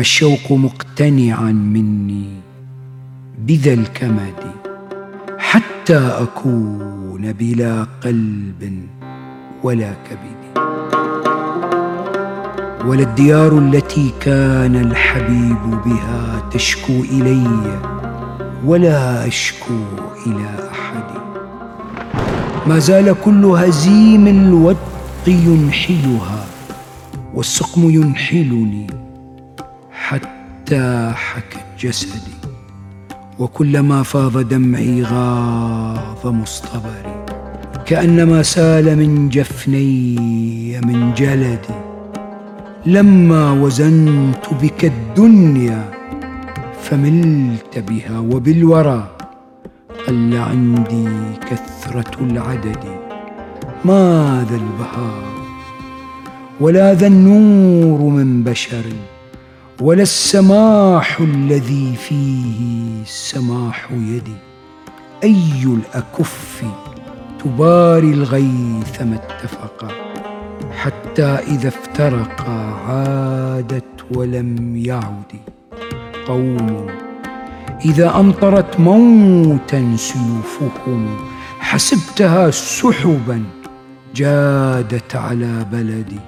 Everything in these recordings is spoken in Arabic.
ما الشوق مقتنعا مني بذا الكمد حتى أكون بلا قلب ولا كبد. ولا الديار التي كان الحبيب بها تشكو إلي ولا أشكو إلى أحد. ما زال كل هزيم الودق ينحلها والسقم ينحلني حتى حكت جسدي وكلما فاض دمعي غاض مصطبري. كأنما سال من جفني من جلدي. لما وزنت بك الدنيا فملت بها وبالورى. قل عندي كثرة العدد. ما ذا البهار ولا ذا النور من بشر. ولا السماح الذي فيه سماح يدي. أي الأكف تباري الغيث ما اتفقا حتى إذا افترقا عادت ولم يعد. قوم إذا أمطرت موتا سيوفهم. حسبتها سحبا جادت على بلدي.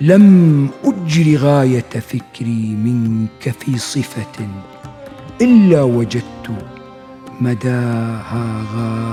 لم أجر غاية فكري منك في صفة إلا وجدت مداها المدى